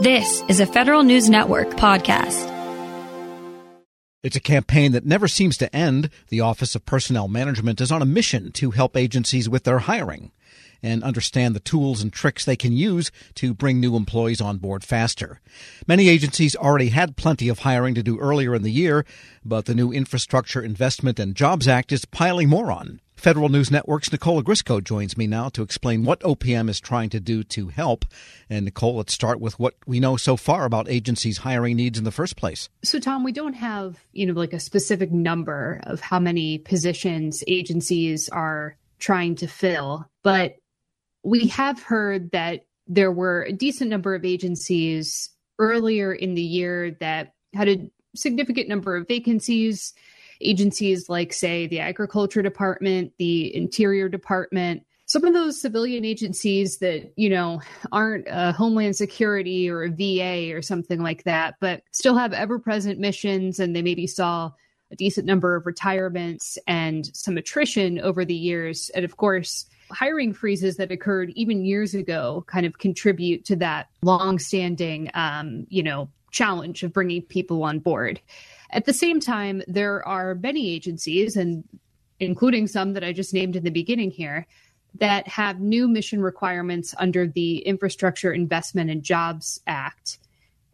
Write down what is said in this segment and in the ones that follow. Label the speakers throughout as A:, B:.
A: This is a Federal News Network podcast.
B: It's a campaign that never seems to end. The Office of Personnel Management is on a mission to help agencies with their hiring and understand the tools and tricks they can use to bring new employees on board faster. Many agencies already had plenty of hiring to do earlier in the year, but the new Infrastructure Investment and Jobs Act is piling more on. Federal News Network's Nicole Ogrysko joins me now to explain what OPM is trying to do to help. And Nicole, let's start with what we know so far about agencies' hiring needs in the first place.
C: So, Tom, we don't have, you know, like a specific number of how many positions agencies are trying to fill, but we have heard that there were a decent number of agencies earlier in the year that had a significant number of vacancies agencies like, say, the Agriculture Department, the Interior Department, some of those civilian agencies that, you know, aren't a Homeland Security or a VA or something like that, but still have ever present missions and they maybe saw a decent number of retirements and some attrition over the years. And of course, hiring freezes that occurred even years ago kind of contribute to that long-standing, um, you know, challenge of bringing people on board. At the same time, there are many agencies, and including some that I just named in the beginning here, that have new mission requirements under the Infrastructure Investment and Jobs Act.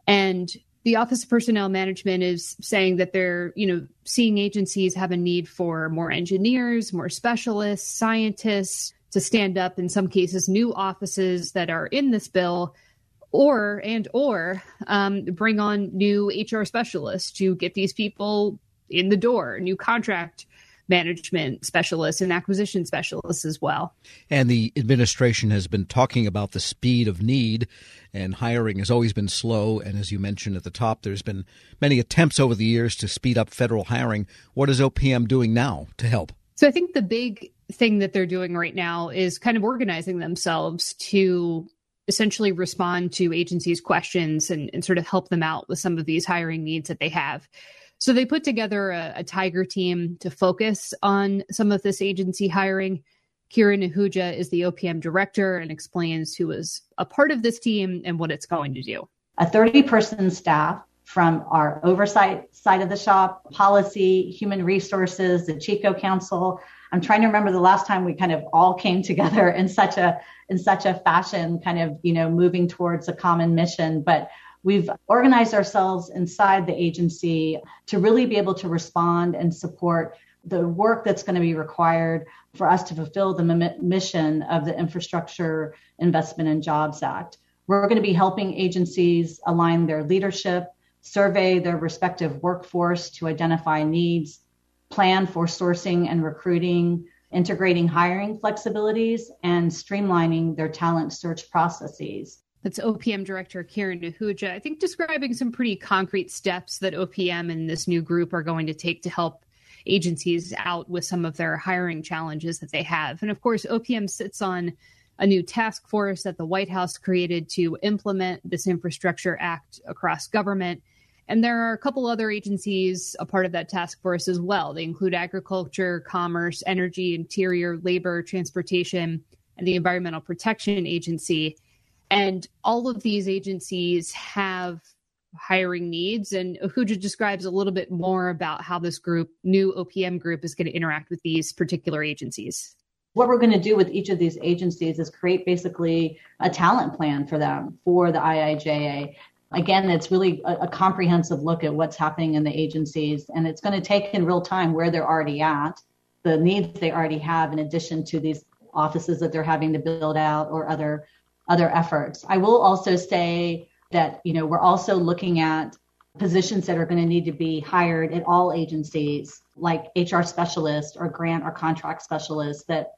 C: And the Office of Personnel Management is saying that they're, you know, seeing agencies have a need for more engineers, more specialists, scientists to stand up in some cases new offices that are in this bill or and or um, bring on new HR specialists to get these people in the door, new contract management specialists and acquisition specialists as well.
B: And the administration has been talking about the speed of need, and hiring has always been slow. And as you mentioned at the top, there's been many attempts over the years to speed up federal hiring. What is OPM doing now to help?
C: So I think the big thing that they're doing right now is kind of organizing themselves to essentially respond to agencies' questions and, and sort of help them out with some of these hiring needs that they have. So they put together a, a Tiger team to focus on some of this agency hiring. Kiran Ahuja is the OPM director and explains who is a part of this team and what it's going to do.
D: A 30 person staff from our oversight side of the shop, policy, human resources, the CHCO Council. I'm trying to remember the last time we kind of all came together in such a in such a fashion, kind of, you know, moving towards a common mission. But we've organized ourselves inside the agency to really be able to respond and support the work that's going to be required for us to fulfill the mission of the Infrastructure Investment and Jobs Act. We're going to be helping agencies align their leadership, survey their respective workforce to identify needs, plan for sourcing and recruiting, integrating hiring flexibilities, and streamlining their talent search processes.
C: That's OPM Director Kiran Ahuja. I think describing some pretty concrete steps that OPM and this new group are going to take to help agencies out with some of their hiring challenges that they have. And of course, OPM sits on a new task force that the White House created to implement this Infrastructure Act across government. And there are a couple other agencies a part of that task force as well. They include agriculture, commerce, energy, interior, labor, transportation, and the Environmental Protection Agency. And all of these agencies have hiring needs. And Ahuja describes a little bit more about how this group, new OPM group, is going to interact with these particular agencies.
D: What we're going to do with each of these agencies is create basically a talent plan for them for the IIJA again, it's really a, a, comprehensive look at what's happening in the agencies, and it's going to take in real time where they're already at, the needs they already have, in addition to these offices that they're having to build out or other other efforts. I will also say that you know we're also looking at positions that are going to need to be hired at all agencies, like HR specialists or grant or contract specialists. That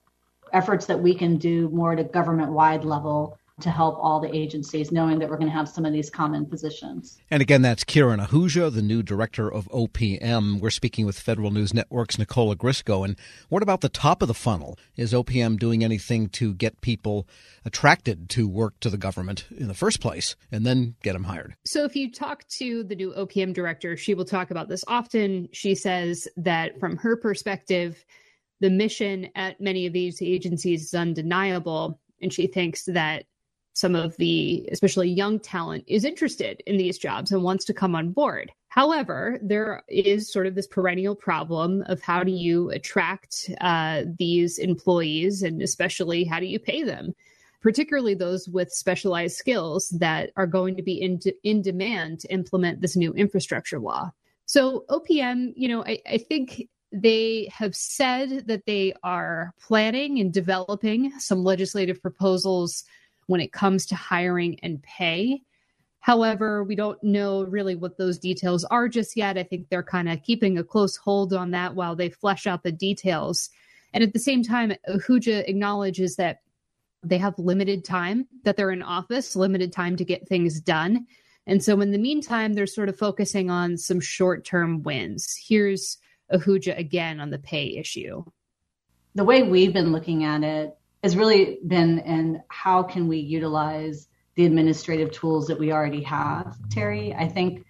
D: efforts that we can do more at a government wide level to help all the agencies, knowing that we're going to have some of these common positions.
B: And again, that's Kiran Ahuja, the new director of OPM. We're speaking with Federal News Network's Nicole Ogrysko. And what about the top of the funnel? Is OPM doing anything to get people attracted to work to the government in the first place and then get them hired?
C: So if you talk to the new OPM director, she will talk about this often. She says that from her perspective, the mission at many of these agencies is undeniable. And she thinks that some of the, especially young talent, is interested in these jobs and wants to come on board. However, there is sort of this perennial problem of how do you attract uh, these employees and especially how do you pay them? particularly those with specialized skills that are going to be in, de- in demand to implement this new infrastructure law. So, OPM, you know, I, I think they have said that they are planning and developing some legislative proposals when it comes to hiring and pay. However, we don't know really what those details are just yet. I think they're kind of keeping a close hold on that while they flesh out the details. And at the same time, Ahuja acknowledges that they have limited time that they're in office, limited time to get things done. And so, in the meantime, they're sort of focusing on some short term wins. Here's Ahuja again on the pay issue.
D: The way we've been looking at it has really been in how can we utilize the administrative tools that we already have, Terry. I think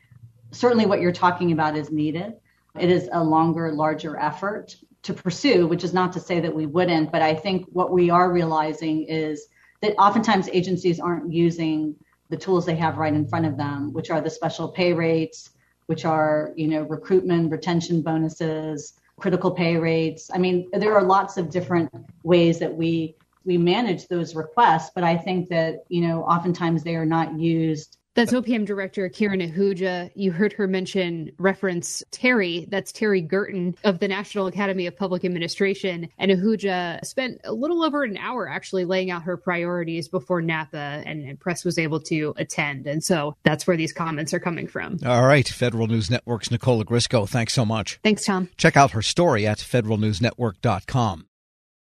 D: certainly what you're talking about is needed. It is a longer, larger effort to pursue, which is not to say that we wouldn't, but I think what we are realizing is that oftentimes agencies aren't using the tools they have right in front of them, which are the special pay rates, which are, you know, recruitment, retention bonuses, critical pay rates. I mean, there are lots of different ways that we we manage those requests, but I think that, you know, oftentimes they are not used
C: that's OPM Director Kiran Ahuja. You heard her mention reference Terry. That's Terry Gerton of the National Academy of Public Administration. And Ahuja spent a little over an hour actually laying out her priorities before NAPA and, and press was able to attend. And so that's where these comments are coming from.
B: All right. Federal News Network's Nicole Ogrysko. Thanks so much.
C: Thanks, Tom.
B: Check out her story at federalnewsnetwork.com.